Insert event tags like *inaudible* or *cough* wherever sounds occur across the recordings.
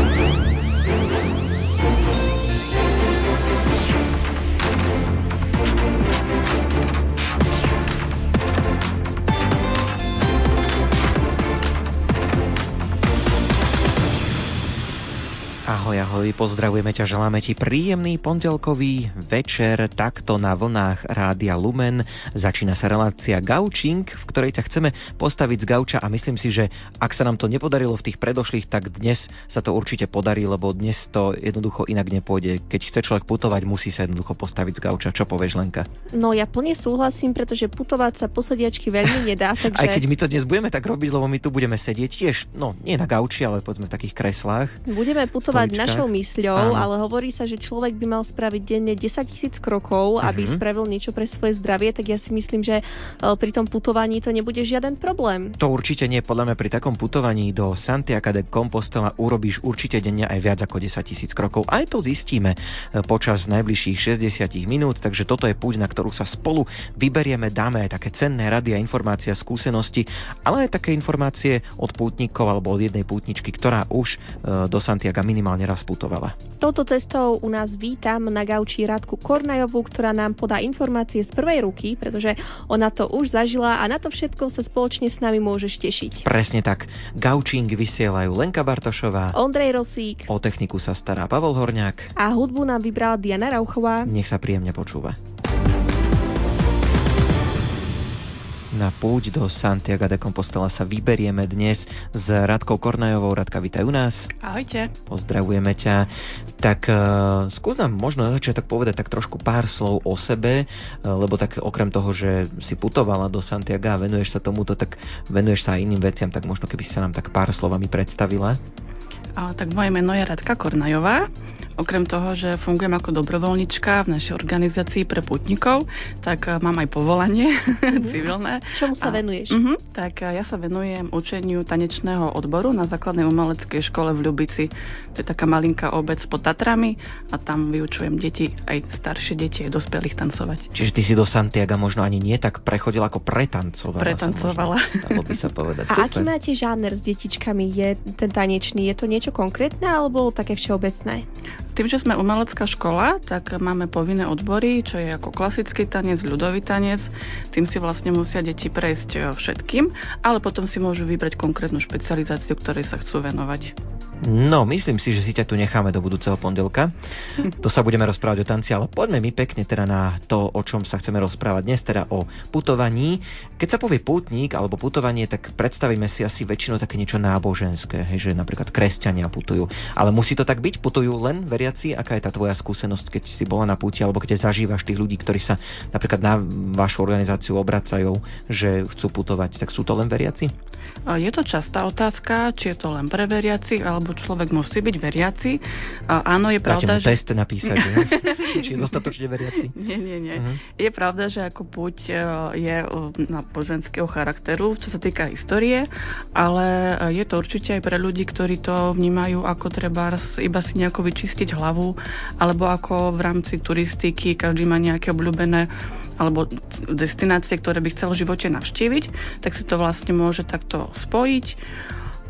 Thank you. Ahoj, ahoj, pozdravujeme ťa, želáme ti príjemný pondelkový večer takto na vlnách Rádia Lumen. Začína sa relácia Gaučing, v ktorej ťa chceme postaviť z gauča a myslím si, že ak sa nám to nepodarilo v tých predošlých, tak dnes sa to určite podarí, lebo dnes to jednoducho inak nepôjde. Keď chce človek putovať, musí sa jednoducho postaviť z gauča. Čo povieš, Lenka? No ja plne súhlasím, pretože putovať sa po sediačky veľmi nedá. *laughs* Takže... Aj keď my to dnes budeme tak robiť, lebo my tu budeme sedieť tiež, no nie na gauči, ale povedzme v takých kreslách. Budeme putovať. Našou mysľou, Áno. ale hovorí sa, že človek by mal spraviť denne 10 tisíc krokov, uh-huh. aby mhm. spravil niečo pre svoje zdravie, tak ja si myslím, že e, pri tom putovaní to nebude žiaden problém. To určite nie. Podľa mňa pri takom putovaní do Santiago de Compostela urobíš určite denne aj viac ako 10 tisíc krokov. Aj to zistíme e, počas najbližších 60 minút, takže toto je púť, na ktorú sa spolu vyberieme, dáme aj také cenné rady a informácie a skúsenosti, ale aj také informácie od pútnikov alebo od jednej pútničky, ktorá už e, do Santiago minimálne raz putovala. Touto cestou u nás vítam na gauči Radku Kornajovú, ktorá nám podá informácie z prvej ruky, pretože ona to už zažila a na to všetko sa spoločne s nami môžeš tešiť. Presne tak. Gaučing vysielajú Lenka Bartošová, Ondrej Rosík, o techniku sa stará Pavol Horňák a hudbu nám vybrala Diana Rauchová. Nech sa príjemne počúva. Na púť do Santiago de Compostela sa vyberieme dnes s Radkou Kornajovou. Radka, vítaj u nás. Ahojte. Pozdravujeme ťa. Tak uh, skús nám možno na začiatok povedať tak trošku pár slov o sebe, uh, lebo tak okrem toho, že si putovala do Santiago a venuješ sa tomuto, tak venuješ sa aj iným veciam, tak možno keby si sa nám tak pár slovami predstavila. A, tak moje meno je Radka Kornajová. Okrem toho, že fungujem ako dobrovoľnička v našej organizácii pre putníkov, tak eh, mám aj povolanie mm-hmm. *laughs* civilné. Čomu sa a, venuješ? Uh-huh, tak eh, ja sa venujem učeniu tanečného odboru na základnej umeleckej škole v Ľubici. To je taká malinká obec pod Tatrami a tam vyučujem deti, aj staršie deti, aj dospelých tancovať. Čiže ty si do Santiago možno ani nie tak prechodila ako pretancovala. Pretancovala. dalo by sa povedať. A Super. aký máte žáner s detičkami? Je ten tanečný? Je to niečo konkrétne alebo také všeobecné? Tým, že sme umelecká škola, tak máme povinné odbory, čo je ako klasický tanec, ľudový tanec. Tým si vlastne musia deti prejsť e, všetkým, ale potom si môžu vybrať konkrétnu špecializáciu, ktorej sa chcú venovať. No, myslím si, že si ťa tu necháme do budúceho pondelka. To sa budeme rozprávať o tanci, ale poďme mi pekne teda na to, o čom sa chceme rozprávať dnes, teda o putovaní. Keď sa povie putník alebo putovanie, tak predstavíme si asi väčšinou také niečo náboženské, hej, že napríklad kresťania putujú. Ale musí to tak byť? Putujú len veriaci? Aká je tá tvoja skúsenosť, keď si bola na púti alebo keď zažívaš tých ľudí, ktorí sa napríklad na vašu organizáciu obracajú, že chcú putovať, tak sú to len veriaci? Je to častá otázka, či je to len pre veriacich, alebo človek musí byť veriaci. Áno, je pravda, Dáte mu že... test napísať, *laughs* či je dostatočne veriaci. Nie, nie, nie. Uh-huh. Je pravda, že ako puť e, je e, na boženského charakteru, čo sa týka histórie, ale e, je to určite aj pre ľudí, ktorí to vnímajú ako treba iba si nejako vyčistiť hlavu, alebo ako v rámci turistiky, každý má nejaké obľúbené alebo destinácie, ktoré by chcel v živote navštíviť, tak si to vlastne môže takto spojiť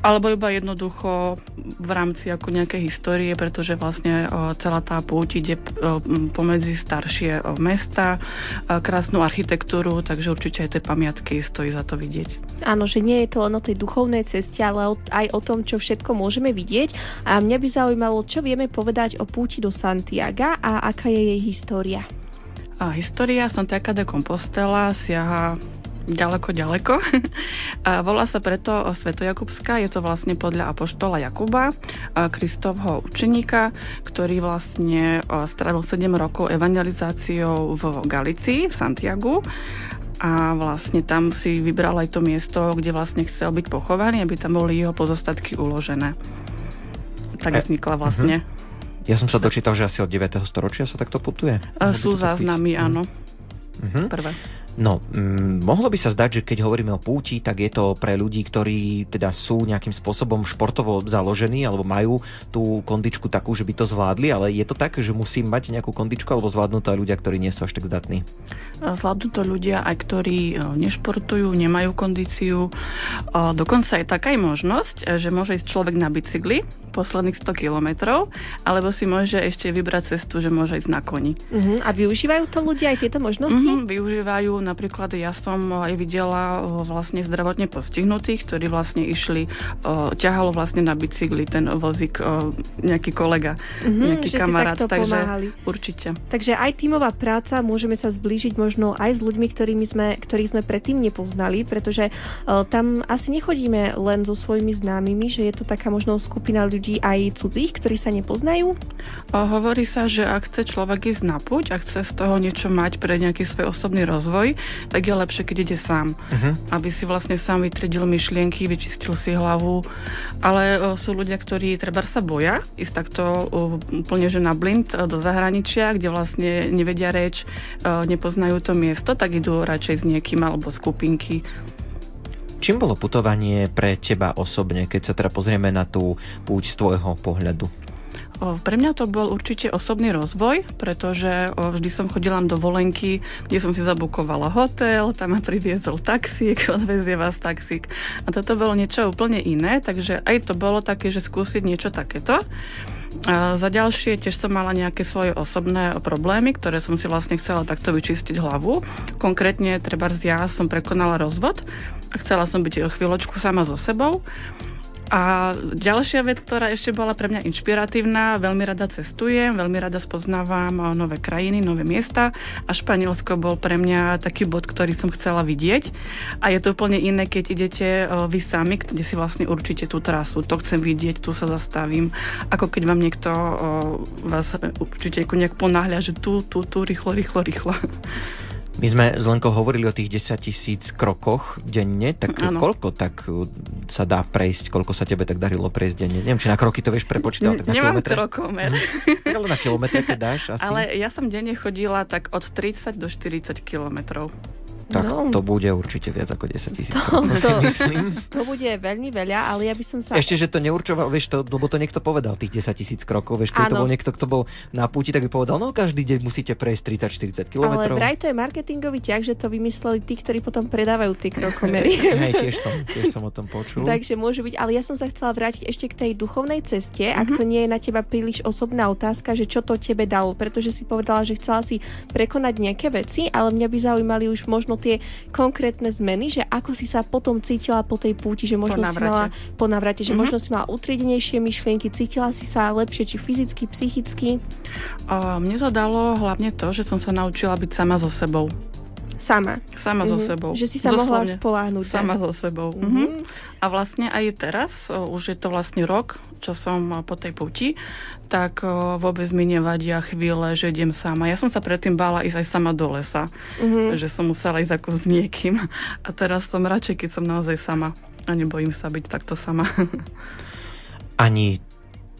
alebo iba jednoducho v rámci ako nejakej histórie, pretože vlastne celá tá púť ide pomedzi staršie mesta, krásnu architektúru, takže určite aj tie pamiatky stojí za to vidieť. Áno, že nie je to len o tej duchovnej ceste, ale aj o tom, čo všetko môžeme vidieť. A mňa by zaujímalo, čo vieme povedať o púti do Santiaga a aká je jej história. A história Santiago de Compostela siaha ďaleko, ďaleko. *laughs* A volá sa preto Svetojakubská, je to vlastne podľa apoštola Jakuba, Kristovho učeníka, ktorý vlastne strávil 7 rokov evangelizáciou v Galicii, v Santiagu a vlastne tam si vybral aj to miesto, kde vlastne chcel byť pochovaný, aby tam boli jeho pozostatky uložené. Tak e, vznikla vlastne uh-huh. Ja som sa dočítal, že asi od 9. storočia sa takto putuje. Sú záznamy, áno. Uh-huh. Prvé. No, mm, mohlo by sa zdať, že keď hovoríme o púti, tak je to pre ľudí, ktorí teda sú nejakým spôsobom športovo založení alebo majú tú kondičku takú, že by to zvládli, ale je to tak, že musí mať nejakú kondičku alebo zvládnu to aj ľudia, ktorí nie sú až tak zdatní? Zvládnu to ľudia aj, ktorí e, nešportujú, nemajú kondíciu. E, dokonca je taká aj možnosť, e, že môže ísť človek na bicykli, posledných 100 kilometrov, alebo si môže ešte vybrať cestu, že môže ísť na koni. Uh-huh. A využívajú to ľudia aj tieto možnosti? Uh-huh, využívajú, napríklad ja som aj videla vlastne zdravotne postihnutých, ktorí vlastne išli, o, ťahalo vlastne na bicykli ten vozík o, nejaký kolega, uh-huh, nejaký kamarát, takže pomáhali. určite. Takže aj tímová práca, môžeme sa zblížiť možno aj s ľuďmi, ktorými sme, ktorých sme predtým nepoznali, pretože o, tam asi nechodíme len so svojimi známymi, že je to taká možno skupina ľudí aj cudzích, ktorí sa nepoznajú? Hovorí sa, že ak chce človek ísť na púť a chce z toho niečo mať pre nejaký svoj osobný rozvoj, tak je lepšie, keď ide sám. Uh-huh. Aby si vlastne sám vytredil myšlienky, vyčistil si hlavu. Ale o, sú ľudia, ktorí treba sa boja ísť takto o, úplne že na blind do zahraničia, kde vlastne nevedia reč, nepoznajú to miesto, tak idú radšej s niekým alebo skupinky. Čím bolo putovanie pre teba osobne, keď sa teda pozrieme na tú púť z tvojho pohľadu? Pre mňa to bol určite osobný rozvoj, pretože vždy som chodila do volenky, kde som si zabukovala hotel, tam ma priviezol taxík, *laughs* odvezie vás taxík. A toto bolo niečo úplne iné, takže aj to bolo také, že skúsiť niečo takéto. A za ďalšie tiež som mala nejaké svoje osobné problémy, ktoré som si vlastne chcela takto vyčistiť hlavu. Konkrétne, treba ja som prekonala rozvod a chcela som byť chvíľočku sama so sebou. A ďalšia vec, ktorá ešte bola pre mňa inšpiratívna, veľmi rada cestujem, veľmi rada spoznávam nové krajiny, nové miesta a Španielsko bol pre mňa taký bod, ktorý som chcela vidieť. A je to úplne iné, keď idete vy sami, kde si vlastne určite tú trasu, to chcem vidieť, tu sa zastavím, ako keď vám niekto vás určite nejak ponáhľa, že tu, tu, tu, rýchlo, rýchlo, rýchlo. My sme s Lenkou hovorili o tých 10 tisíc krokoch denne, tak ano. koľko tak uh, sa dá prejsť, koľko sa tebe tak darilo prejsť denne? Neviem, či na kroky to vieš prepočítať. tak na Nemám krokomer. Mhm. Ale na kilometre, keď dáš asi. Ale ja som denne chodila tak od 30 do 40 kilometrov tak no. to bude určite viac ako 10 tisíc. To, to, si myslím. *laughs* to bude veľmi veľa, ale ja by som sa... Ešte, že to neurčoval, vieš, to, lebo to niekto povedal, tých 10 tisíc krokov, vieš, keď to bol niekto, kto bol na púti, tak by povedal, no každý deň musíte prejsť 30-40 km. Ale vraj to je marketingový ťah, že to vymysleli tí, ktorí potom predávajú tie krokomery. *laughs* Hej, tiež som, tiež som o tom počul. Takže môže byť, ale ja som sa chcela vrátiť ešte k tej duchovnej ceste, mm-hmm. ak mhm. to nie je na teba príliš osobná otázka, že čo to tebe dalo, pretože si povedala, že chcela si prekonať nejaké veci, ale mňa by zaujímali už možno tie konkrétne zmeny, že ako si sa potom cítila po tej púti, že možno si mala po navrate, že mm-hmm. možno si mala utriedenejšie myšlienky, cítila si sa lepšie, či fyzicky, psychicky? Uh, mne to dalo hlavne to, že som sa naučila byť sama so sebou. Sama. Sama so mhm. sebou. Že si sa Doslovne. mohla spoláhnuť. Sama so sebou. Mm-hmm. A vlastne aj teraz, už je to vlastne rok, čo som po tej puti, tak vôbec mi nevadia chvíle, že idem sama. Ja som sa predtým bála ísť aj sama do lesa, mm-hmm. že som musela ísť ako s niekým. A teraz som radšej, keď som naozaj sama. A nebojím sa byť takto sama. *laughs* Ani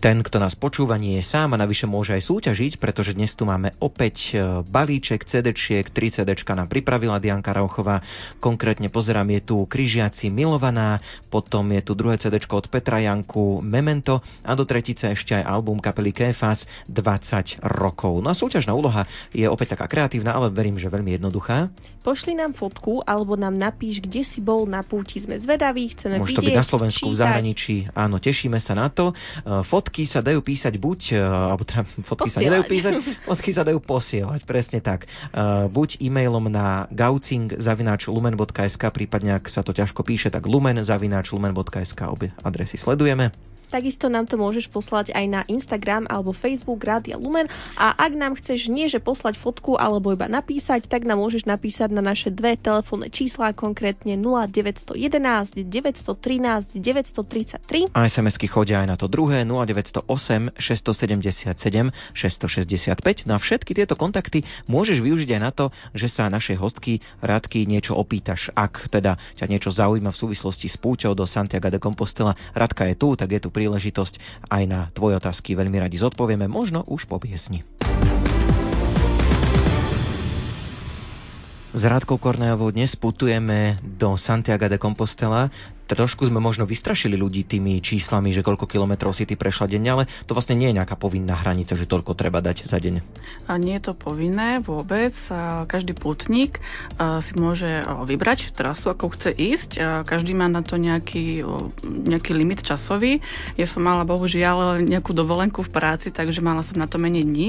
ten, kto nás počúva, nie je sám a navyše môže aj súťažiť, pretože dnes tu máme opäť e, balíček CD-čiek, 3 CD nám pripravila Dianka Rauchová. Konkrétne pozerám, je tu Kryžiaci Milovaná, potom je tu druhé CD od Petra Janku Memento a do tretice ešte aj album kapely Kefas 20 rokov. No a súťažná úloha je opäť taká kreatívna, ale verím, že veľmi jednoduchá. Pošli nám fotku alebo nám napíš, kde si bol na púti. Sme zvedaví, chceme Môže vidieť, to byť na Slovensku, čítať. v zahraničí. Áno, tešíme sa na to. E, fot fotky sa dajú písať buď, e, alebo teda *laughs* fotky posielať. sa nedajú písať, *laughs* fotky sa dajú posielať, presne tak. Uh, buď e-mailom na gaucing.lumen.sk, prípadne ak sa to ťažko píše, tak lumen.lumen.sk, obe adresy sledujeme. Takisto nám to môžeš poslať aj na Instagram alebo Facebook Rádia Lumen a ak nám chceš nie že poslať fotku alebo iba napísať, tak nám môžeš napísať na naše dve telefónne čísla, konkrétne 0911 913 933 a SMS-ky chodia aj na to druhé 0908 677 665. Na všetky tieto kontakty môžeš využiť aj na to, že sa našej hostky Radky niečo opýtaš. Ak teda ťa niečo zaujíma v súvislosti s púťou do Santiago de Compostela, Radka je tu, tak je tu príležitosť aj na tvoje otázky veľmi radi zodpovieme, možno už po piesni. S Rádkou Kornejovou dnes putujeme do Santiago de Compostela. Trošku sme možno vystrašili ľudí tými číslami, že koľko kilometrov si ty prešla denne, ale to vlastne nie je nejaká povinná hranica, že toľko treba dať za deň. A nie je to povinné vôbec. Každý putník si môže vybrať trasu, ako chce ísť. Každý má na to nejaký, nejaký limit časový. Ja som mala bohužiaľ nejakú dovolenku v práci, takže mala som na to menej dní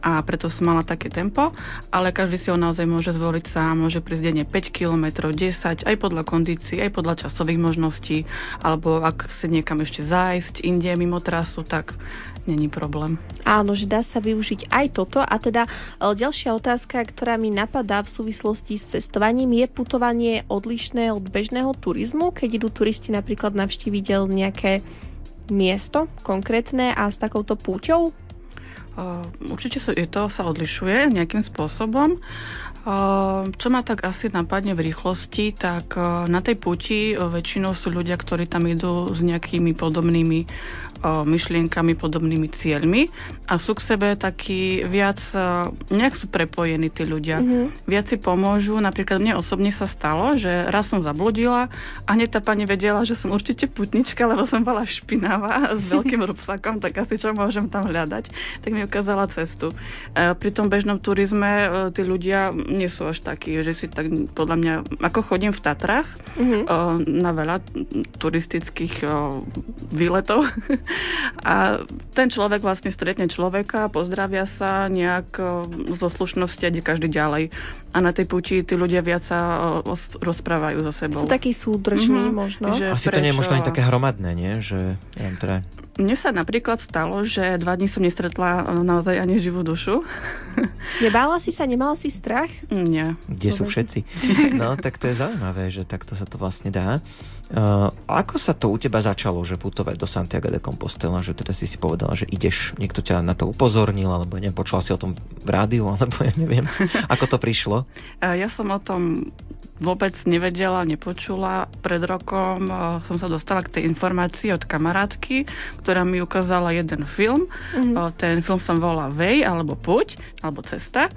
a preto som mala také tempo, ale každý si ho naozaj môže zvoliť sám, môže prísť denne 5 km, 10, aj podľa kondícií, aj podľa časových možností, alebo ak chce niekam ešte zájsť, inde mimo trasu, tak není problém. Áno, že dá sa využiť aj toto. A teda e, ďalšia otázka, ktorá mi napadá v súvislosti s cestovaním, je putovanie odlišné od bežného turizmu, keď idú turisti napríklad navštíviť nejaké miesto konkrétne a s takouto púťou? Uh, určite je to sa odlišuje nejakým spôsobom. Čo ma tak asi napadne v rýchlosti, tak na tej puti väčšinou sú ľudia, ktorí tam idú s nejakými podobnými myšlienkami, podobnými cieľmi a sú k sebe takí viac, nejak sú prepojení tí ľudia. Mm-hmm. Viac si pomôžu. Napríklad mne osobne sa stalo, že raz som zabludila a hneď tá pani vedela, že som určite putnička, lebo som bola špinavá s veľkým *laughs* rúbsakom, tak asi čo môžem tam hľadať. Tak mi ukázala cestu. E, pri tom bežnom turizme e, tí ľudia nie sú až takí, že si tak podľa mňa, ako chodím v Tatrách mm-hmm. na veľa turistických výletov *laughs* a ten človek vlastne stretne človeka, pozdravia sa nejak zo slušnosti a ide každý ďalej. A na tej puti tí ľudia viac sa rozprávajú so sebou. Sú takí súdržní mm-hmm. možno. Že Asi prečo... to nie je možno ani také hromadné, nie? Že, ja teda... Mne sa napríklad stalo, že dva dní som nestretla naozaj ani živú dušu. *laughs* Nebála si sa, nemala si strach? Nie. Kde sú všetci? *laughs* No, tak to je zaujímavé, že takto sa to vlastne dá. Uh, ako sa to u teba začalo, že putovať do Santiago de Compostela, že teda si si povedala, že ideš, niekto ťa na to upozornil, alebo nepočula si o tom v rádiu, *laughs* alebo ja neviem, ako to prišlo? Ja som o tom vôbec nevedela, nepočula. Pred rokom uh, som sa dostala k tej informácii od kamarátky, ktorá mi ukázala jeden film. Mm-hmm. Ten film som volá Vej, alebo Puť, alebo Cesta.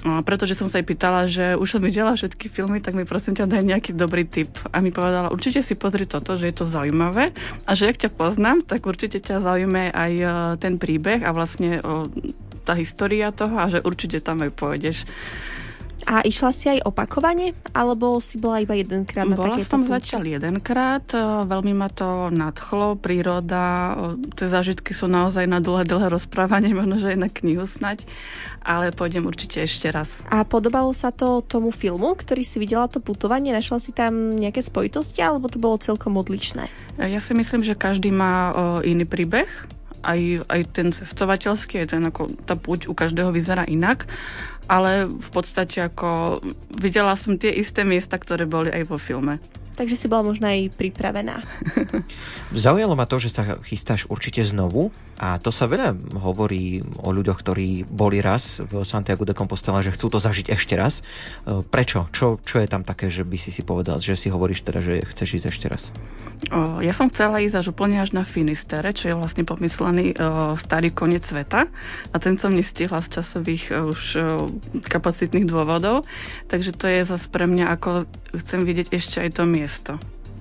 Uh, pretože som sa jej pýtala, že už som videla všetky filmy, tak mi prosím ťa daj nejaký dobrý tip. A mi povedala, určite si pozri toto, že je to zaujímavé a že ak ťa poznám, tak určite ťa zaujíme aj uh, ten príbeh a vlastne tá história toho a že určite tam aj pôjdeš. A išla si aj opakovane, alebo si bola iba jedenkrát na bola som zatiaľ jedenkrát, e, veľmi ma to nadchlo, príroda, e, tie zážitky sú naozaj na dlhé, dlhé rozprávanie, *laughs* možno, že aj na knihu snať, ale pôjdem určite ešte raz. A podobalo sa to tomu filmu, ktorý si videla to putovanie, našla si tam nejaké spojitosti, alebo to bolo celkom odlišné? E, ja si myslím, že každý má iný príbeh, aj, aj ten cestovateľský, aj ten, ako tá púť u každého vyzerá inak ale v podstate ako videla som tie isté miesta, ktoré boli aj vo filme takže si bola možno aj pripravená. *laughs* Zaujalo ma to, že sa chystáš určite znovu a to sa veľa hovorí o ľuďoch, ktorí boli raz v Santiago de Compostela, že chcú to zažiť ešte raz. E, prečo? Čo, čo je tam také, že by si si povedal, že si hovoríš teda, že chceš ísť ešte raz? O, ja som chcela ísť až úplne až na Finistere, čo je vlastne pomyslený o, starý koniec sveta a ten som nestihla z časových o, už o, kapacitných dôvodov, takže to je zase pre mňa ako chcem vidieť ešte aj to miesto miesto.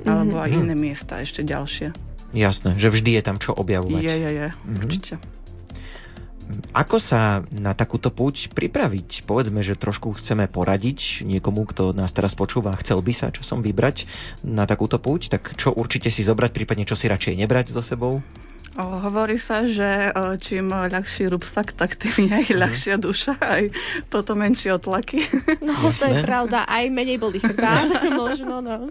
Alebo aj mhm. iné miesta ešte ďalšie. Jasné, že vždy je tam čo objavovať. Je, je, je, mm-hmm. určite. Ako sa na takúto púť pripraviť? Povedzme, že trošku chceme poradiť niekomu, kto nás teraz počúva a chcel by sa časom vybrať na takúto púť, tak čo určite si zobrať, prípadne čo si radšej nebrať so sebou? O, hovorí sa, že o, čím ľahší rúbsak, tak tým je aj mm. ľahšia duša, aj potom menšie otlaky. *laughs* No, Jasné. to je pravda, aj menej boli chrbát, *laughs* možno, no.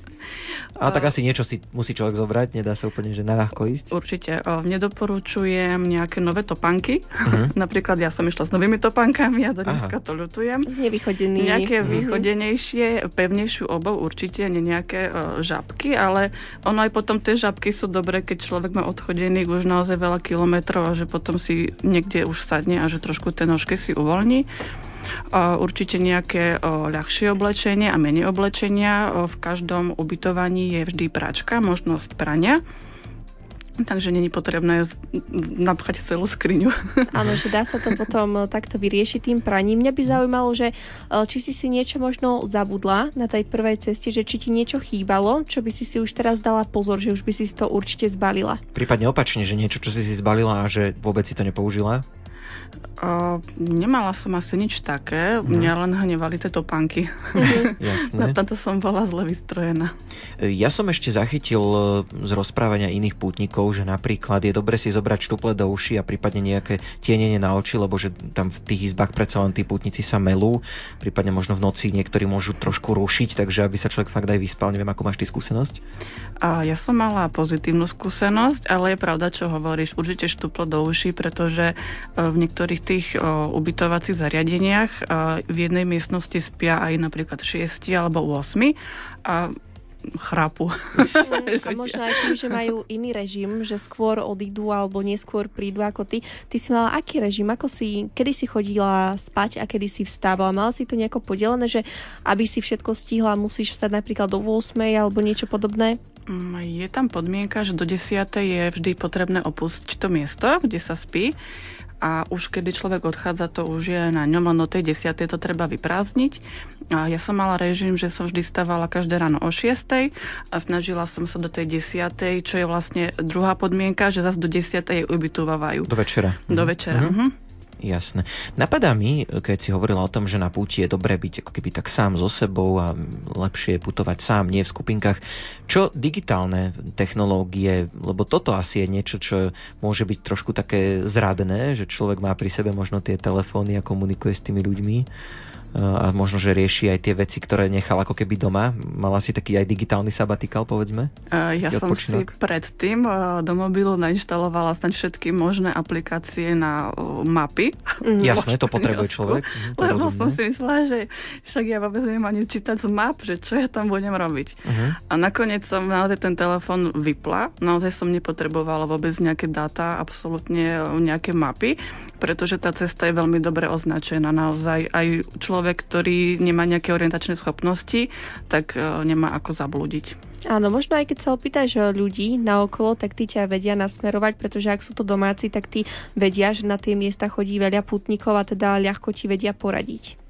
A tak asi niečo si musí človek zobrať, nedá sa úplne, že naľahko ísť. Určite. O, nedoporučujem nejaké nové topánky. Uh-huh. *laughs* Napríklad ja som išla s novými topánkami a do dneska Aha. to ľutujem. Z nevychodený. Nejaké uh-huh. vychodenejšie, pevnejšiu obov určite, nie nejaké o, žabky, ale ono aj potom tie žabky sú dobré, keď človek má odchodený už naozaj veľa kilometrov a že potom si niekde už sadne a že trošku tie nožky si uvoľní. Určite nejaké ľahšie oblečenie a menej oblečenia. V každom ubytovaní je vždy práčka, možnosť prania. Takže není potrebné napchať celú skriňu. *laughs* Áno, že dá sa to potom e, takto vyriešiť tým praním. Mňa by zaujímalo, že e, či si si niečo možno zabudla na tej prvej ceste, že či ti niečo chýbalo, čo by si si už teraz dala pozor, že už by si to určite zbalila. Prípadne opačne, že niečo, čo si si zbalila a že vôbec si to nepoužila? Uh, nemala som asi nič také, mm. mňa len hnevali tie topánky. *laughs* Jasné. Na toto som bola zle vystrojená. Ja som ešte zachytil e, z rozprávania iných pútnikov, že napríklad je dobre si zobrať štuple do uši a prípadne nejaké tienenie na oči, lebo že tam v tých izbách predsa len tí pútnici sa melú, prípadne možno v noci niektorí môžu trošku rušiť, takže aby sa človek fakt aj vyspal. Neviem, ako máš ty skúsenosť? A ja som mala pozitívnu skúsenosť, ale je pravda, čo hovoríš, určite štuple do uši, pretože e, v niektorých tých ubytovacích zariadeniach v jednej miestnosti spia aj napríklad 6 alebo 8 a chrapu. A *laughs* možno aj tým, že majú iný režim, že skôr odídu alebo neskôr prídu ako ty. Ty si mala aký režim? Ako si, kedy si chodila spať a kedy si vstávala? Mala si to nejako podelené, že aby si všetko stihla, musíš vstať napríklad do 8 alebo niečo podobné? Mm, je tam podmienka, že do 10. je vždy potrebné opustiť to miesto, kde sa spí a už kedy človek odchádza, to už je na ňom, len do tej desiatej to treba vyprázdniť. A ja som mala režim, že som vždy stávala každé ráno o 6 a snažila som sa do tej desiatej, čo je vlastne druhá podmienka, že zase do desiatej ubytovávajú. Do večera. Do večera, mhm. Uh-huh. Jasné. Napadá mi, keď si hovorila o tom, že na púti je dobré byť ako keby tak sám so sebou a lepšie je putovať sám, nie v skupinkách. Čo digitálne technológie, lebo toto asi je niečo, čo môže byť trošku také zradné, že človek má pri sebe možno tie telefóny a komunikuje s tými ľuďmi a možno, že rieši aj tie veci, ktoré nechal ako keby doma. Mala si taký aj digitálny sabatikal, povedzme? Uh, ja som si predtým uh, do mobilu nainštalovala snáď všetky možné aplikácie na uh, mapy. Mm. Jasné, to potrebuje človek. Mm, to Lebo rozumiem. som si myslela, že však ja vôbec neviem ani čítať z map, že čo ja tam budem robiť. Uh-huh. A nakoniec som naozaj ten telefon vypla. Naozaj som nepotrebovala vôbec nejaké dáta, absolútne nejaké mapy, pretože tá cesta je veľmi dobre označená. Naozaj aj človek ktorý nemá nejaké orientačné schopnosti, tak e, nemá ako zablúdiť. Áno, možno aj keď sa opýtaš e, ľudí na okolo, tak tí ťa vedia nasmerovať, pretože ak sú to domáci, tak tí vedia, že na tie miesta chodí veľa putníkov a teda ľahko ti vedia poradiť.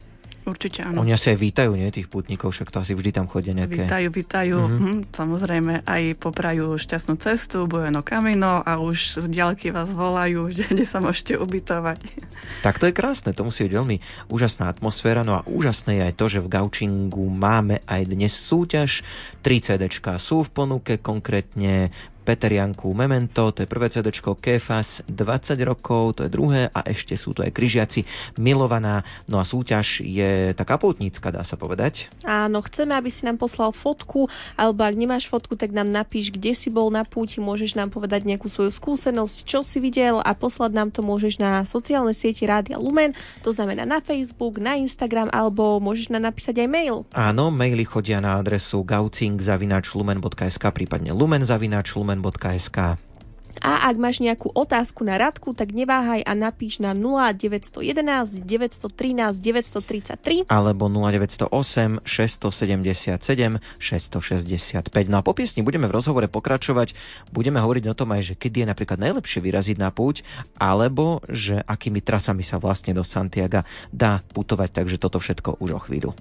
Určite áno. Oni asi aj vítajú, nie, tých putníkov, však to asi vždy tam chodia nejaké... Vítajú, vítajú, mm-hmm. hm, samozrejme aj poprajú šťastnú cestu, bojeno kamino a už z diaľky vás volajú, *laughs* že kde sa môžete ubytovať. Tak to je krásne, to musí byť veľmi úžasná atmosféra, no a úžasné je aj to, že v Gaučingu máme aj dnes súťaž, 3 CDčka sú v ponuke, konkrétne Peter Janku Memento, to je prvé CD, Kefas 20 rokov, to je druhé a ešte sú to aj Kryžiaci Milovaná. No a súťaž je taká pútnická, dá sa povedať. Áno, chceme, aby si nám poslal fotku, alebo ak nemáš fotku, tak nám napíš, kde si bol na púti, môžeš nám povedať nejakú svoju skúsenosť, čo si videl a poslať nám to môžeš na sociálne sieti Rádia Lumen, to znamená na Facebook, na Instagram, alebo môžeš nám napísať aj mail. Áno, maily chodia na adresu gaucing.lumen.sk, prípadne lumen.lumen lumen.sk. A ak máš nejakú otázku na Radku, tak neváhaj a napíš na 0911 913 933 alebo 0908 677 665. No a po piesni budeme v rozhovore pokračovať. Budeme hovoriť o tom aj, že kedy je napríklad najlepšie vyraziť na púť, alebo že akými trasami sa vlastne do Santiaga dá putovať. Takže toto všetko už o chvíľu.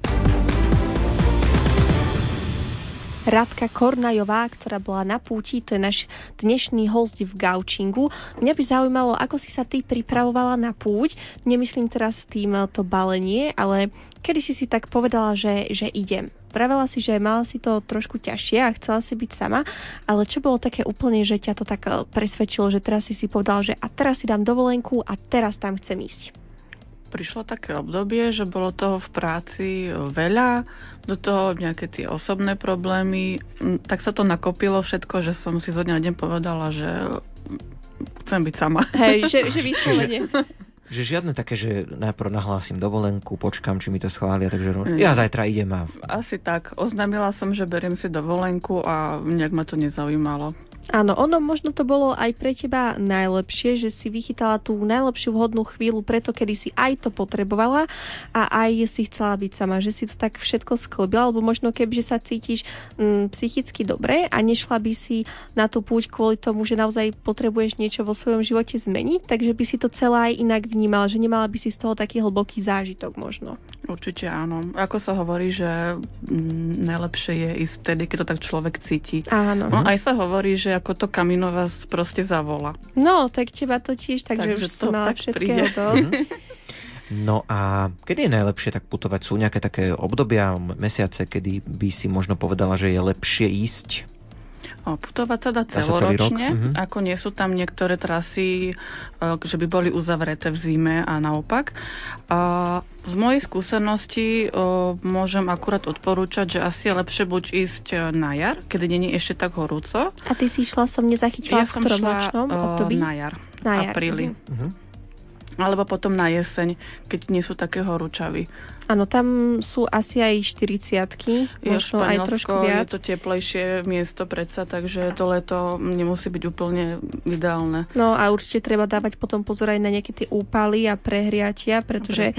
Radka Kornajová, ktorá bola na púti, to je náš dnešný host v Gaučingu. Mňa by zaujímalo, ako si sa ty pripravovala na púť. Nemyslím teraz tým to balenie, ale kedy si si tak povedala, že, že idem. Pravela si, že mala si to trošku ťažšie a chcela si byť sama, ale čo bolo také úplne, že ťa to tak eh, presvedčilo, že teraz si si povedal, že a teraz si dám dovolenku a teraz tam chcem ísť prišlo také obdobie, že bolo toho v práci veľa, do toho nejaké tie osobné problémy, mm, tak sa to nakopilo všetko, že som si zo dňa na deň povedala, že chcem byť sama. Hej, že, že *laughs* vyslovene. Že žiadne také, že najprv nahlásim dovolenku, počkam, či mi to schvália, takže ja zajtra idem a... Asi tak. Oznámila som, že beriem si dovolenku a nejak ma to nezaujímalo. Áno, ono možno to bolo aj pre teba najlepšie, že si vychytala tú najlepšiu vhodnú chvíľu preto, kedy si aj to potrebovala a aj si chcela byť sama, že si to tak všetko sklbila, alebo možno keby, že sa cítiš mm, psychicky dobre a nešla by si na tú púť kvôli tomu, že naozaj potrebuješ niečo vo svojom živote zmeniť, takže by si to celá aj inak vnímala, že nemala by si z toho taký hlboký zážitok možno. Určite áno. Ako sa hovorí, že mm, najlepšie je ísť vtedy, keď to tak človek cíti. Áno. No, aj sa hovorí, že ako to kamino vás proste zavola. No, tak teba to tiež, takže, takže už to mala všetkého dosť. No a kedy je najlepšie tak putovať? Sú nejaké také obdobia, mesiace, kedy by si možno povedala, že je lepšie ísť? Putovať sa dá celoročne, uh-huh. ako nie sú tam niektoré trasy, že by boli uzavreté v zime a naopak. Z mojej skúsenosti môžem akurát odporúčať, že asi je lepšie buď ísť e, na jar, kedy nie je ešte tak horúco. A ty si išla, som nezachytila ja v ktorom ročnom období? Na jar, na jar. apríli. Uh-huh. Alebo potom na jeseň, keď nie sú také horúčavy. Áno, tam sú asi aj 40 možno aj trošku viac. je to teplejšie miesto predsa, takže to leto nemusí byť úplne ideálne. No a určite treba dávať potom pozor aj na nejaké tie úpaly a prehriatia, pretože.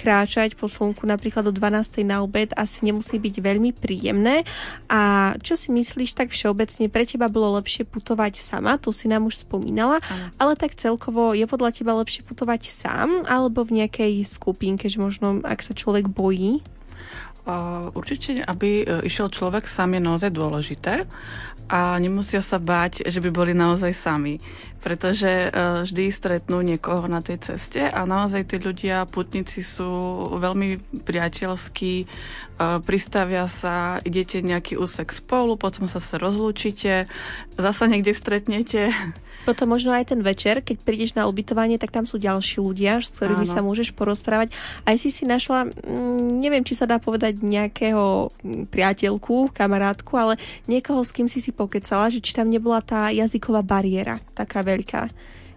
Kráčať po slnku napríklad do 12. na obed asi nemusí byť veľmi príjemné. A čo si myslíš tak všeobecne, pre teba bolo lepšie putovať sama, to si nám už spomínala, ano. ale tak celkovo je podľa teba lepšie putovať sám alebo v nejakej skupinke, že možno ak sa človek bojí? Určite, aby e, išiel človek sám je naozaj dôležité a nemusia sa báť, že by boli naozaj sami, pretože e, vždy stretnú niekoho na tej ceste a naozaj tí ľudia, putníci sú veľmi priateľskí, e, pristavia sa, idete nejaký úsek spolu, potom sa sa rozlúčite, zasa niekde stretnete potom možno aj ten večer, keď prídeš na ubytovanie, tak tam sú ďalší ľudia, s ktorými Áno. sa môžeš porozprávať. Aj si si našla, mm, neviem, či sa dá povedať nejakého mm, priateľku, kamarátku, ale niekoho, s kým si si pokecala, že či tam nebola tá jazyková bariéra taká veľká.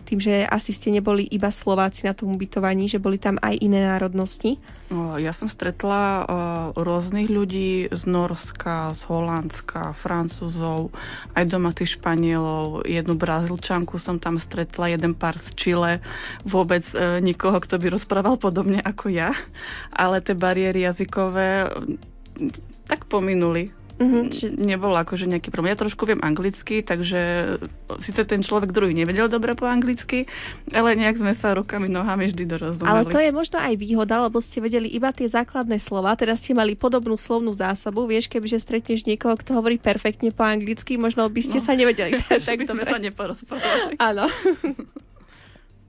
Tým, že asi ste neboli iba Slováci na tom ubytovaní, že boli tam aj iné národnosti? Ja som stretla rôznych ľudí z Norska, z Holandska, Francúzov, aj doma tých Španielov, jednu Brazílčanku som tam stretla, jeden pár z Chile, vôbec e, nikoho, kto by rozprával podobne ako ja, ale tie bariéry jazykové tak pominuli Mm-hmm. Či nebol akože nejaký problém. Ja trošku viem anglicky, takže síce ten človek druhý nevedel dobre po anglicky, ale nejak sme sa rukami, nohami vždy dorozumeli. Ale to je možno aj výhoda, lebo ste vedeli iba tie základné slova, teda ste mali podobnú slovnú zásobu. Vieš, kebyže stretneš niekoho, kto hovorí perfektne po anglicky, možno by ste no. sa nevedeli. *laughs* tak by sme sa neporozprávali. Áno. *laughs*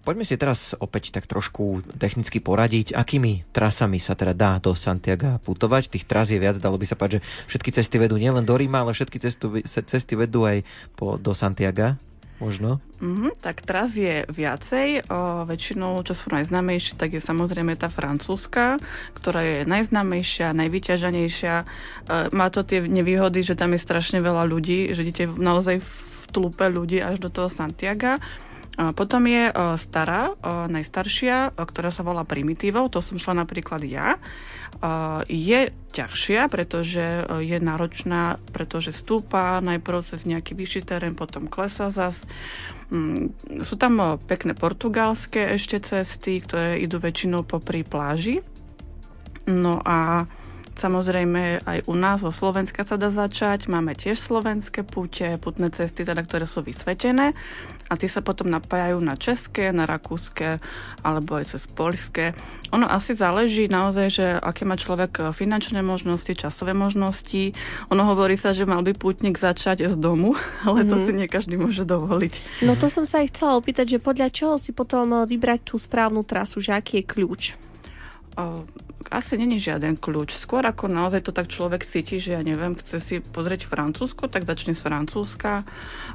Poďme si teraz opäť tak trošku technicky poradiť, akými trasami sa teda dá do Santiago putovať. Tých tras je viac, dalo by sa povedať, že všetky cesty vedú nielen do Ríma, ale všetky cestu, cesty vedú aj po, do Santiago možno? Mm-hmm, tak tras je viacej. O, väčšinou, čo sú najznámejšie, tak je samozrejme tá francúzska, ktorá je najznámejšia, najvyťažanejšia. E, má to tie nevýhody, že tam je strašne veľa ľudí, že idete naozaj v tlupe ľudí až do toho Santiago. Potom je stará, najstaršia, ktorá sa volá primitívou, to som šla napríklad ja. Je ťažšia, pretože je náročná, pretože stúpa najprv cez nejaký vyšší terén, potom klesa zas. Mm, sú tam pekné portugalské ešte cesty, ktoré idú väčšinou popri pláži. No a Samozrejme aj u nás zo Slovenska sa dá začať. Máme tiež slovenské púte, putné cesty, teda, ktoré sú vysvetené a tie sa potom napájajú na české, na rakúske alebo aj cez poľské. Ono asi záleží naozaj, že aké má človek finančné možnosti, časové možnosti. Ono hovorí sa, že mal by pútnik začať z domu, *laughs* ale mm-hmm. to mhm. si nie každý môže dovoliť. No to som sa aj chcela opýtať, že podľa čoho si potom vybrať tú správnu trasu, že aký je kľúč? Asi není žiaden kľúč. Skôr ako naozaj to tak človek cíti, že ja neviem, chce si pozrieť Francúzsko, tak začne z Francúzska.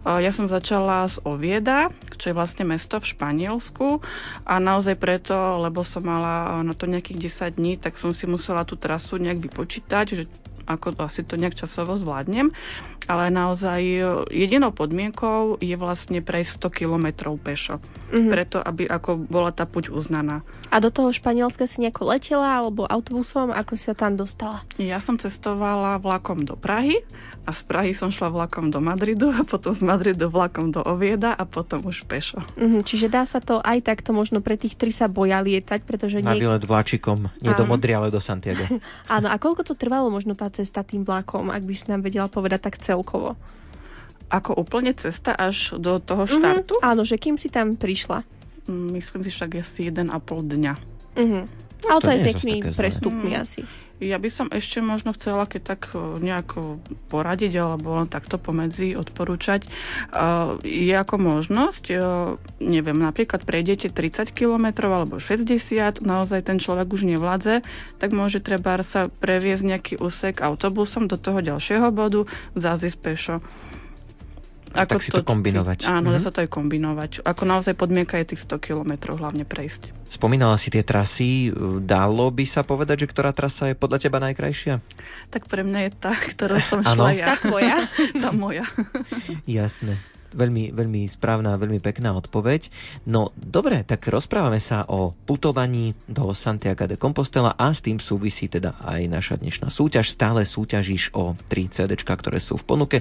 Ja som začala z Ovieda, čo je vlastne mesto v Španielsku a naozaj preto, lebo som mala na to nejakých 10 dní, tak som si musela tú trasu nejak vypočítať, že ako asi to nejak časovo zvládnem, ale naozaj jedinou podmienkou je vlastne prejsť 100 kilometrov pešo. Mm-hmm. Preto, aby ako bola tá puť uznaná. A do toho Španielska si nejako letela alebo autobusom, ako si sa tam dostala? Ja som cestovala vlakom do Prahy a z Prahy som šla vlakom do Madridu a potom z Madridu vlakom do Ovieda a potom už pešo. Mm-hmm, čiže dá sa to aj takto možno pre tých, ktorí sa boja lietať, pretože... Na nie... výlet vláčikom, nie Áno. do Modry, ale do Santiago. *laughs* Áno, a koľko to trvalo možno tá cesta tým vlakom, ak by si nám vedela povedať tak celkovo? Ako úplne cesta až do toho mhm, štartu? Mm-hmm, áno, že kým si tam prišla? Mm, myslím si však asi 1,5 dňa. Mm-hmm. Ale to, to je s nejakými prestupmi mm. asi. Ja by som ešte možno chcela, keď tak e, nejako poradiť alebo len takto pomedzi odporúčať. E, je ako možnosť, e, neviem, napríklad prejdete 30 km alebo 60, naozaj ten človek už nevládze, tak môže treba sa previesť nejaký úsek autobusom do toho ďalšieho bodu, zazísť pešo. Ako tak si to, to kombinovať. Áno, mm-hmm. dá mhm. sa to aj kombinovať. Ako naozaj podmienka je tých 100 kilometrov hlavne prejsť. Spomínala si tie trasy. Dalo by sa povedať, že ktorá trasa je podľa teba najkrajšia? Tak pre mňa je tá, ktorou som šla ja. Tá tvoja? *laughs* tá moja. Jasné. Veľmi, veľmi správna, veľmi pekná odpoveď. No dobre, tak rozprávame sa o putovaní do Santiago de Compostela a s tým súvisí teda aj naša dnešná súťaž. Stále súťažíš o 3 CD, ktoré sú v ponuke.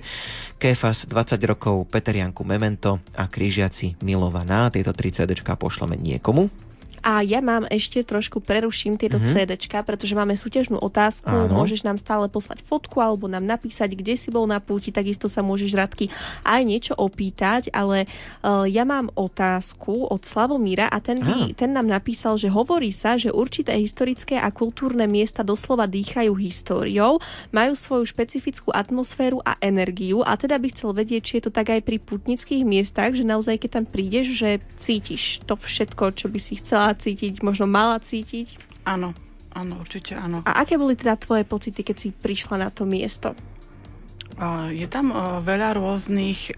Kefas 20 rokov, Peterianku Memento a Krížiaci Milovaná. Tieto 3 CD pošleme niekomu, a ja mám ešte trošku preruším tieto mm-hmm. CDčka, pretože máme súťažnú otázku. Áno. Môžeš nám stále poslať fotku alebo nám napísať, kde si bol na púti. Takisto sa môžeš Radky aj niečo opýtať, ale uh, ja mám otázku od Slavomíra a ten, by, ten nám napísal, že hovorí sa, že určité historické a kultúrne miesta doslova dýchajú históriou, majú svoju špecifickú atmosféru a energiu a teda by chcel vedieť, či je to tak aj pri putnických miestach, že naozaj keď tam prídeš, že cítiš to všetko, čo by si chcela cítiť, možno mala cítiť? Áno, áno, určite áno. A aké boli teda tvoje pocity, keď si prišla na to miesto? Je tam veľa rôznych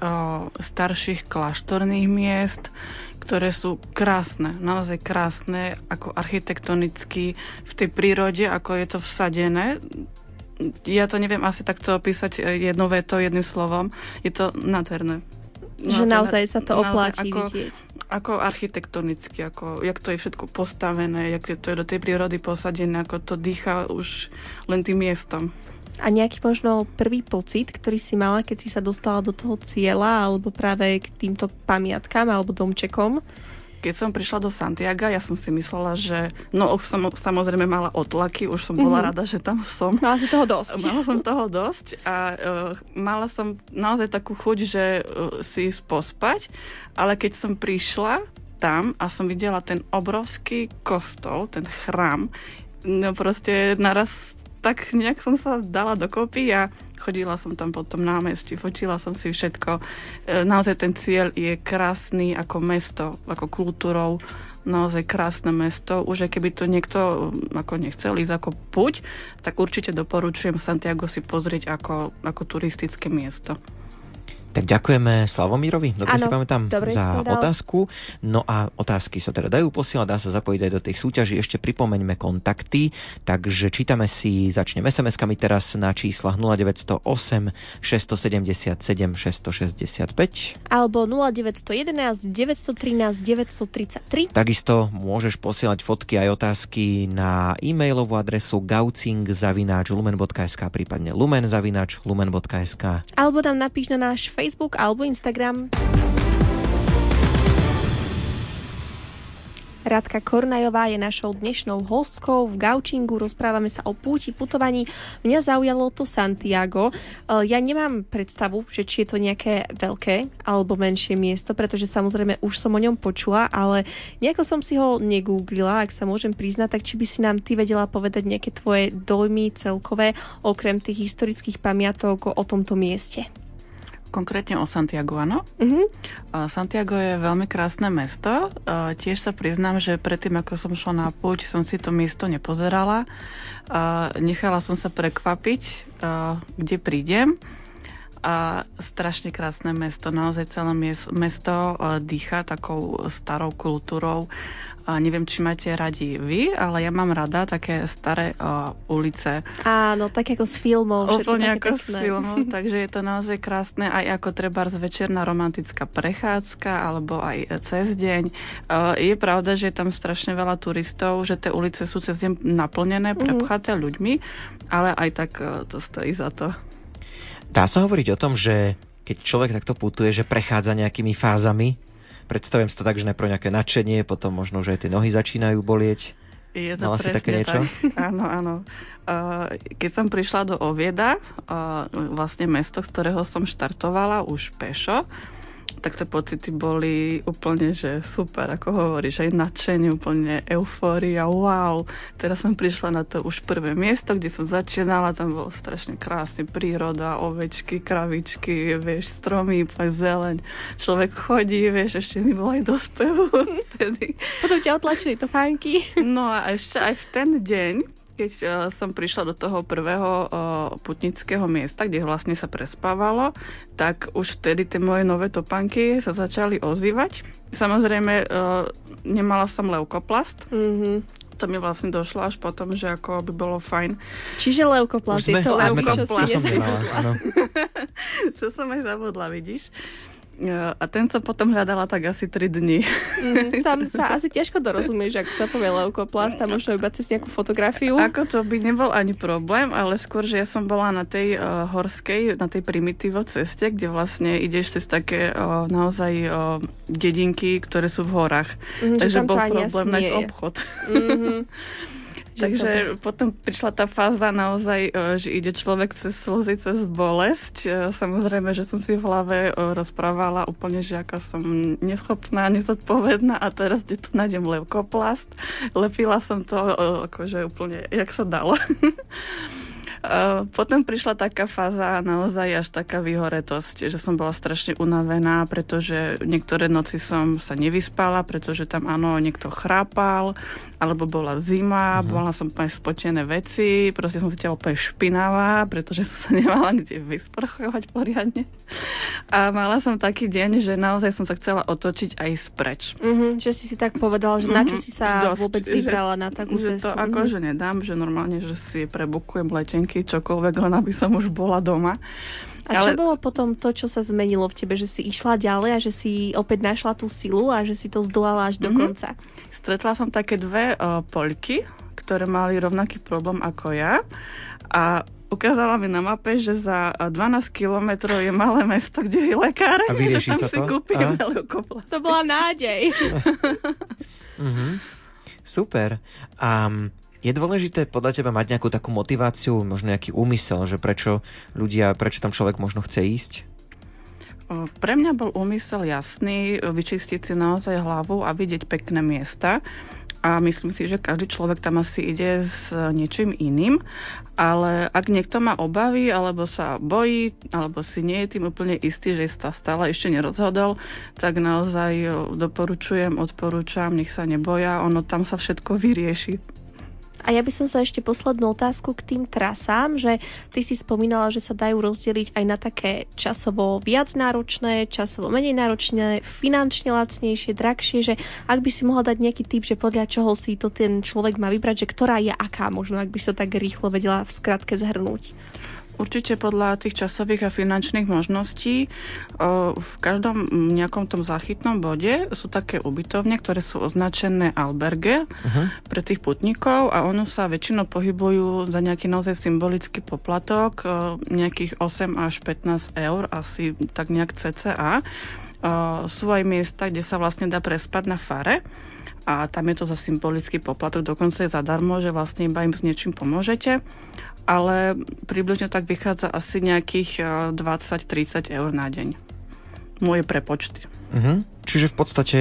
starších kláštorných miest, ktoré sú krásne, naozaj krásne, ako architektonicky v tej prírode, ako je to vsadené. Ja to neviem asi takto opísať jednou vetou, jedným slovom. Je to nádherné. Že naozaj sa to oplatí ako, vidieť. Ako architektonicky, ako, jak to je všetko postavené, jak to je do tej prírody posadené, ako to dýcha už len tým miestom. A nejaký možno prvý pocit, ktorý si mala, keď si sa dostala do toho cieľa, alebo práve k týmto pamiatkám alebo domčekom? Keď som prišla do Santiago, ja som si myslela, že no som samozrejme mala otlaky, už som bola mm-hmm. rada, že tam som. Mala si toho dosť. *laughs* Mala som toho dosť a uh, mala som naozaj takú chuť, že uh, si ísť pospať, ale keď som prišla tam a som videla ten obrovský kostol, ten chrám, no proste naraz tak nejak som sa dala dokopy a chodila som tam po tom námestí, fotila som si všetko. E, naozaj ten cieľ je krásny ako mesto, ako kultúrou, naozaj krásne mesto. Už aj keby to niekto ako nechcel ísť ako puť, tak určite doporučujem Santiago si pozrieť ako, ako turistické miesto. Tak ďakujeme Slavomírovi, dobre ano, si pamätám, dobre za otázku. No a otázky sa teda dajú posielať, dá sa zapojiť aj do tých súťaží. Ešte pripomeňme kontakty, takže čítame si, začneme SMS-kami teraz na číslach 0908 677 665 alebo 0911 913 933. Takisto môžeš posielať fotky aj otázky na e-mailovú adresu gaucing.lumen.sk prípadne lumen.lumen.sk alebo tam napíš na náš Facebook alebo Instagram. Radka Kornajová je našou dnešnou hostkou v Gaučingu. Rozprávame sa o púti, putovaní. Mňa zaujalo to Santiago. E, ja nemám predstavu, že či je to nejaké veľké alebo menšie miesto, pretože samozrejme už som o ňom počula, ale nejako som si ho negooglila, ak sa môžem priznať, tak či by si nám ty vedela povedať nejaké tvoje dojmy celkové, okrem tých historických pamiatok o tomto mieste. Konkrétne o Santiago, áno. Uh-huh. Santiago je veľmi krásne mesto. Tiež sa priznám, že predtým, ako som šla na púť, som si to miesto nepozerala. Nechala som sa prekvapiť, kde prídem. A strašne krásne mesto, naozaj celé mesto dýcha takou starou kultúrou. Neviem, či máte radi vy, ale ja mám rada také staré uh, ulice. Áno, tak ako z filmov. Úplne ako pekné. z filmov, *laughs* takže je to naozaj krásne aj ako treba večerná romantická prechádzka alebo aj cez deň. Uh, je pravda, že je tam strašne veľa turistov, že tie ulice sú cez deň naplnené, mhm. prepchaté mm-hmm. ľuďmi, ale aj tak uh, to stojí za to. Dá sa hovoriť o tom, že keď človek takto putuje, že prechádza nejakými fázami predstavujem si to tak, že najprv nejaké nadšenie, potom možno, že aj tie nohy začínajú bolieť. Je to Mala presne si také niečo? Tak. *laughs* Áno, áno. Keď som prišla do Ovieda, vlastne mesto, z ktorého som štartovala už pešo, tak tie pocity boli úplne, že super, ako hovoríš, aj nadšenie, úplne eufória, wow. Teraz som prišla na to už prvé miesto, kde som začínala, tam bolo strašne krásne príroda, ovečky, kravičky, vieš, stromy, zeleň. Človek chodí, vieš, ešte mi bolo aj do spevu *laughs* vtedy. Potom ťa otlačili to fánky. No a ešte aj v ten deň, keď uh, som prišla do toho prvého uh, putnického miesta, kde vlastne sa prespávalo, tak už vtedy tie moje nové topanky sa začali ozývať. Samozrejme, uh, nemala som leukoplast, mm-hmm to mi vlastne došlo až potom, že ako by bolo fajn. Čiže leukoplast, je to leukoplast. To *laughs* to som aj zabudla, vidíš. A ten som potom hľadala tak asi 3 dní. Mm, tam sa asi ťažko dorozumieš, ak sa povie leukoplast a možno iba cez nejakú fotografiu. Ako to by nebol ani problém, ale skôr, že ja som bola na tej uh, horskej, na tej primitívo ceste, kde vlastne ideš cez také uh, naozaj uh, dedinky, ktoré sú v horách. Mm, Takže bol problém nájsť obchod. Mm-hmm. *laughs* Takže to... potom prišla tá fáza naozaj, e, že ide človek cez slzy, cez bolesť. E, samozrejme, že som si v hlave e, rozprávala úplne, že aká som neschopná, nezodpovedná a teraz kde tu nájdem leukoplast. Lepila som to akože úplne, jak sa dalo. *laughs* Potom prišla taká fáza naozaj až taká vyhoretosť, že som bola strašne unavená, pretože niektoré noci som sa nevyspala, pretože tam áno, niekto chrápal, alebo bola zima, uh-huh. bola som úplne spotené veci, proste som cítila úplne špinavá, pretože som sa *laughs* nemala kde vysprchovať poriadne. A mala som taký deň, že naozaj som sa chcela otočiť aj spreč. Uh-huh, že si si tak povedal, že uh-huh. na čo si sa Dosť, vôbec vybrala že, na takú že cestu. to uh-huh. akože nedám, že normálne, že si prebukujem letenky myšlienky, čokoľvek, len aby som už bola doma. A čo Ale... bolo potom to, čo sa zmenilo v tebe, že si išla ďalej a že si opäť našla tú silu a že si to zdolala až do mm-hmm. konca? Stretla som také dve uh, poľky, ktoré mali rovnaký problém ako ja a ukázala mi na mape, že za 12 kilometrov je malé mesto, kde je lekár, *laughs* že tam si to? kúpim To bola nádej. mm-hmm. *laughs* Super. Um, je dôležité podľa teba mať nejakú takú motiváciu, možno nejaký úmysel, že prečo ľudia, prečo tam človek možno chce ísť? Pre mňa bol úmysel jasný, vyčistiť si naozaj hlavu a vidieť pekné miesta. A myslím si, že každý človek tam asi ide s niečím iným, ale ak niekto má obavy, alebo sa bojí, alebo si nie je tým úplne istý, že sa stále ešte nerozhodol, tak naozaj doporučujem, odporúčam, nech sa neboja, ono tam sa všetko vyrieši a ja by som sa ešte poslednú otázku k tým trasám, že ty si spomínala, že sa dajú rozdeliť aj na také časovo viac náročné, časovo menej náročné, finančne lacnejšie, drahšie, že ak by si mohla dať nejaký typ, že podľa čoho si to ten človek má vybrať, že ktorá je aká, možno ak by sa tak rýchlo vedela v skratke zhrnúť. Určite podľa tých časových a finančných možností v každom nejakom tom záchytnom bode sú také ubytovne, ktoré sú označené alberge uh-huh. pre tých putníkov a ono sa väčšinou pohybujú za nejaký naozaj symbolický poplatok, nejakých 8 až 15 eur, asi tak nejak cca. Sú aj miesta, kde sa vlastne dá prespať na fare a tam je to za symbolický poplatok, dokonca je zadarmo, že vlastne iba im s niečím pomôžete ale približne tak vychádza asi nejakých 20-30 eh, eur na deň. Moje prepočty. Uh-huh. Čiže v podstate,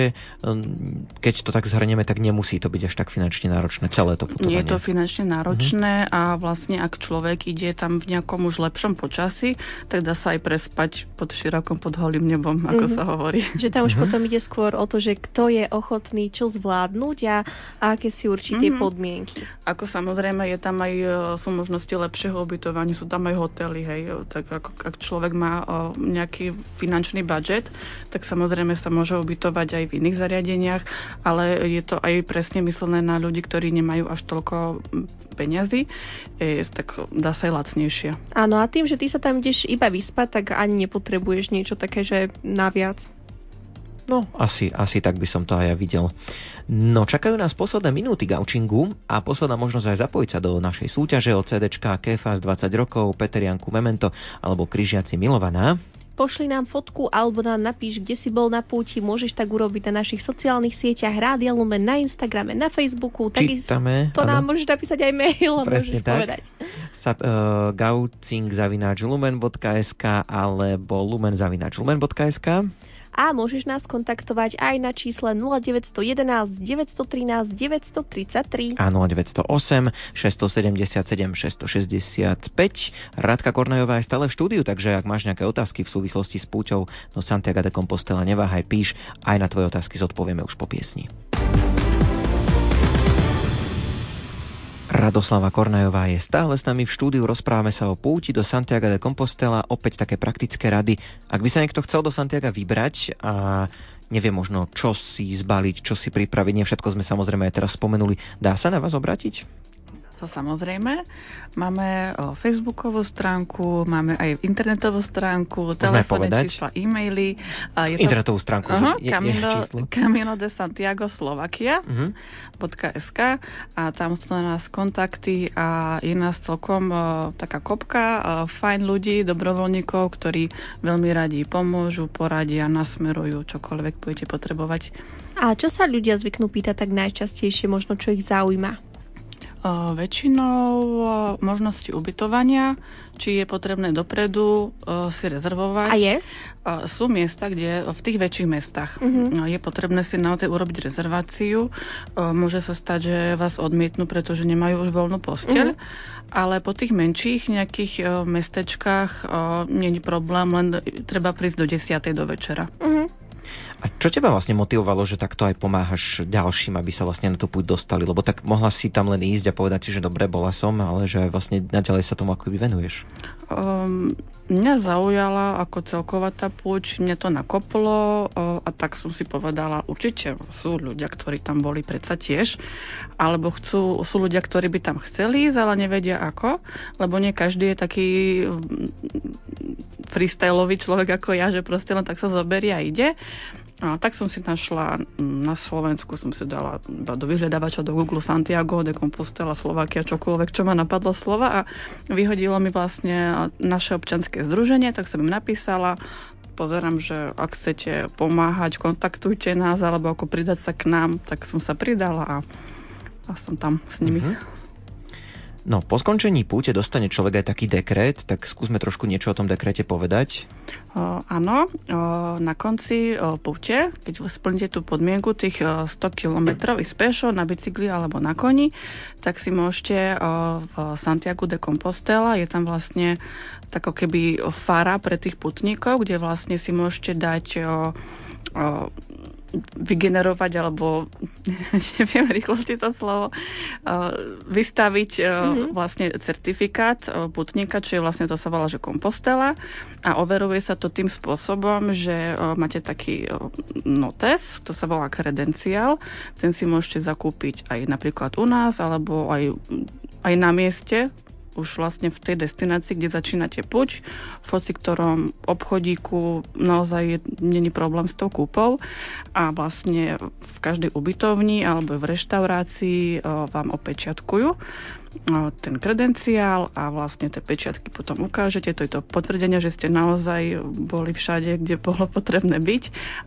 keď to tak zhrnieme, tak nemusí to byť až tak finančne náročné celé to putovanie. Nie je to finančne náročné uh-huh. a vlastne ak človek ide tam v nejakom už lepšom počasí, tak dá sa aj prespať pod širokom, pod holým nebom, ako uh-huh. sa hovorí. Že tam už uh-huh. potom ide skôr o to, že kto je ochotný čo zvládnuť a, a aké si určité uh-huh. podmienky. Ako samozrejme je tam aj, e, sú možnosti lepšieho ubytovania, sú tam aj hotely, hej, tak ako, ak človek má o, nejaký finančný budget, tak samozrejme sa môže ubytovať aj v iných zariadeniach, ale je to aj presne myslené na ľudí, ktorí nemajú až toľko peňazí, je, tak dá sa aj lacnejšie. Áno, a tým, že ty sa tam ideš iba vyspať, tak ani nepotrebuješ niečo také, že naviac. No, asi, asi tak by som to aj ja videl. No, čakajú nás posledné minúty gaučingu a posledná možnosť aj zapojiť sa do našej súťaže o CDčka Kefas 20 rokov, Peterianku Memento alebo Kryžiaci Milovaná pošli nám fotku alebo nám napíš, kde si bol na púti. Môžeš tak urobiť na našich sociálnych sieťach Rádia Lumen na Instagrame, na Facebooku. Čítame. To nám môžeš napísať aj mail. Presne tak. Povedať. Sa, uh, gaucing lumen.sk alebo lumen.sk a môžeš nás kontaktovať aj na čísle 0911 913 933 a 0908 677 665. Radka Kornajová je stále v štúdiu, takže ak máš nejaké otázky v súvislosti s púťou do Santiago de Compostela, neváhaj, píš, aj na tvoje otázky zodpovieme už po piesni. Radoslava Kornajová je stále s nami v štúdiu, rozprávame sa o púti do Santiago de Compostela, opäť také praktické rady. Ak by sa niekto chcel do Santiago vybrať a nevie možno, čo si zbaliť, čo si pripraviť, nie všetko sme samozrejme aj teraz spomenuli, dá sa na vás obrátiť? To samozrejme. Máme facebookovú stránku, máme aj internetovú stránku, telefónne čísla, e-maily. A je to... Internetovú stránku, uh-huh, je, Camino, je Camino de Santiago Slovakia uh-huh. .sk a tam sú na nás kontakty a je nás celkom uh, taká kopka uh, fajn ľudí, dobrovoľníkov, ktorí veľmi radi pomôžu, poradia, nasmerujú, čokoľvek budete potrebovať. A čo sa ľudia zvyknú pýtať tak najčastejšie, možno čo ich zaujíma? Väčšinou možnosti ubytovania, či je potrebné dopredu si rezervovať. A je? Sú miesta, kde v tých väčších mestách uh-huh. je potrebné si naozaj urobiť rezerváciu. Môže sa stať, že vás odmietnú, pretože nemajú už voľnú posteľ. Uh-huh. Ale po tých menších nejakých mestečkách je problém, len treba prísť do 10. do večera. Uh-huh. A čo teba vlastne motivovalo, že takto aj pomáhaš ďalším, aby sa vlastne na tú púť dostali? Lebo tak mohla si tam len ísť a povedať si, že dobre, bola som, ale že vlastne naďalej sa tomu akoby venuješ. Um, mňa zaujala ako celková tá púť, mňa to nakoplo uh, a tak som si povedala, určite sú ľudia, ktorí tam boli predsa tiež, alebo chcú, sú ľudia, ktorí by tam chceli ísť, ale nevedia ako, lebo nie každý je taký freestyleový človek ako ja, že proste len tak sa zoberie a ide. A tak som si našla na Slovensku, som si dala do vyhľadávača do Google Santiago de Compostela, Slovakia, čokoľvek, čo ma napadlo slova a vyhodilo mi vlastne naše občanské združenie, tak som im napísala, pozerám, že ak chcete pomáhať, kontaktujte nás, alebo ako pridať sa k nám, tak som sa pridala a, a som tam s nimi. Uh-huh. No, po skončení púte dostane človek aj taký dekret, tak skúsme trošku niečo o tom dekrete povedať. O, áno, o, na konci o, púte, keď splníte tú podmienku tých o, 100 km ísť pešo, na bicykli alebo na koni, tak si môžete o, v Santiago de Compostela, je tam vlastne tako keby fara pre tých putníkov, kde vlastne si môžete dať o, o, vygenerovať, alebo *laughs* neviem rýchlosti to slovo, vystaviť mm-hmm. vlastne certifikát putníka, čo je vlastne to sa volá, že kompostela. A overuje sa to tým spôsobom, že máte taký notes, to sa volá kredenciál, ten si môžete zakúpiť aj napríklad u nás, alebo aj, aj na mieste, už vlastne v tej destinácii, kde začínate puť, v ktorom obchodíku naozaj není problém s tou kúpou a vlastne v každej ubytovni alebo v reštaurácii vám opečiatkujú ten kredenciál a vlastne tie pečiatky potom ukážete. To je to potvrdenie, že ste naozaj boli všade, kde bolo *laughs* potrebné byť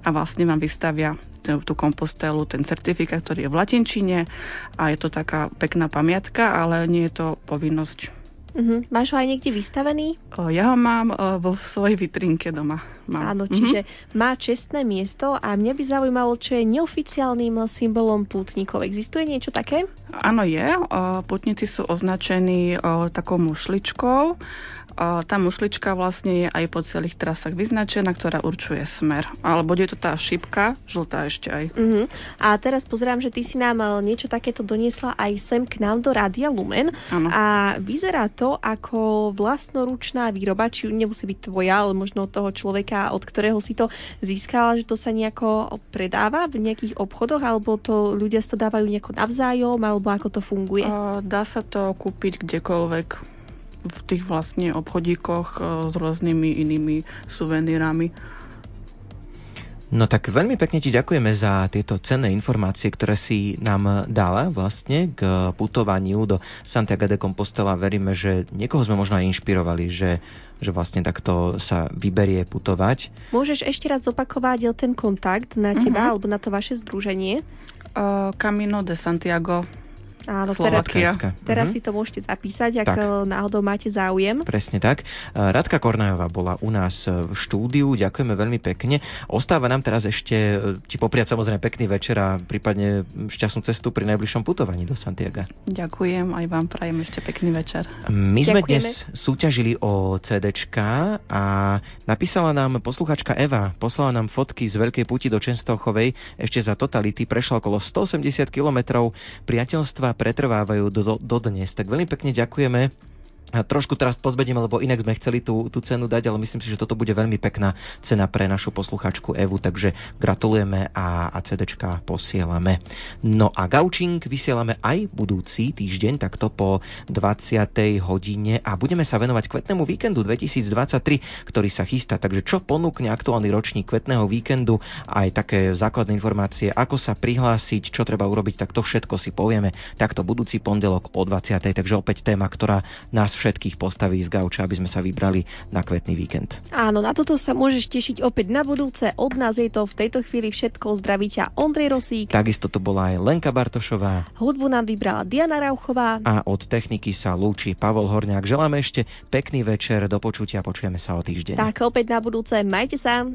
a vlastne vám vystavia tú kompostelu, ten certifikát, ktorý je v latinčine a je to taká pekná pamiatka, ale nie je to povinnosť Uh-huh. Máš ho aj niekde vystavený? O, ja ho mám o, vo svojej vitrinke doma. Mám. Áno, čiže uh-huh. má čestné miesto a mňa by zaujímalo, čo je neoficiálnym symbolom pútnikov. Existuje niečo také? Áno, je. O, pútnici sú označení o, takou mušličkou tá mušlička vlastne je aj po celých trasách vyznačená, ktorá určuje smer. Alebo je to tá šipka, žltá ešte aj. Uh-huh. A teraz pozerám, že ty si nám niečo takéto doniesla aj sem k nám do Rádia Lumen. Ano. A vyzerá to ako vlastnoručná výroba, či nemusí byť tvoja, ale možno toho človeka, od ktorého si to získala, že to sa nejako predáva v nejakých obchodoch, alebo to ľudia si to dávajú nejako navzájom, alebo ako to funguje? Dá sa to kúpiť kdekoľvek v tých vlastne obchodíkoch e, s rôznymi inými suvenírami. No tak veľmi pekne ti ďakujeme za tieto cenné informácie, ktoré si nám dala vlastne k putovaniu do Santiago de Compostela. Veríme, že niekoho sme možno aj inšpirovali, že, že vlastne takto sa vyberie putovať. Môžeš ešte raz zopakovať ten kontakt na teba uh-huh. alebo na to vaše združenie? Uh, Camino de Santiago Áno, teraz, teraz uh-huh. si to môžete zapísať, ak tak. Náhodou máte záujem. Presne tak. Eh, Radka Kornajová bola u nás v štúdiu, ďakujeme veľmi pekne. Ostáva nám teraz ešte ti popriať samozrejme pekný večer a prípadne šťastnú cestu pri najbližšom putovaní do Santiago. Ďakujem, aj vám prajem ešte pekný večer. My sme Ďakujeme. dnes súťažili o CDčka a napísala nám posluchačka Eva, poslala nám fotky z Veľkej puti do Čenstochovej, ešte za totality prešla okolo 180 kilometrov priateľstva pretrvávajú do, do dnes. Tak veľmi pekne ďakujeme trošku teraz pozbedieme, lebo inak sme chceli tú, tú cenu dať, ale myslím si, že toto bude veľmi pekná cena pre našu posluchačku Evu, takže gratulujeme a, a CDčka posielame. No a Gaučing vysielame aj budúci týždeň, takto po 20. hodine a budeme sa venovať kvetnému víkendu 2023, ktorý sa chystá. Takže čo ponúkne aktuálny ročník kvetného víkendu, aj také základné informácie, ako sa prihlásiť, čo treba urobiť, tak to všetko si povieme takto budúci pondelok o 20. Takže opäť téma, ktorá nás všetkých postaví z gauča, aby sme sa vybrali na kvetný víkend. Áno, na toto sa môžeš tešiť opäť na budúce. Od nás je to v tejto chvíli všetko. Zdraví ťa Ondrej Rosík. Takisto to bola aj Lenka Bartošová. Hudbu nám vybrala Diana Rauchová. A od techniky sa lúči Pavol Horňák. Želáme ešte pekný večer, do počutia, počujeme sa o týždeň. Tak opäť na budúce, majte sa.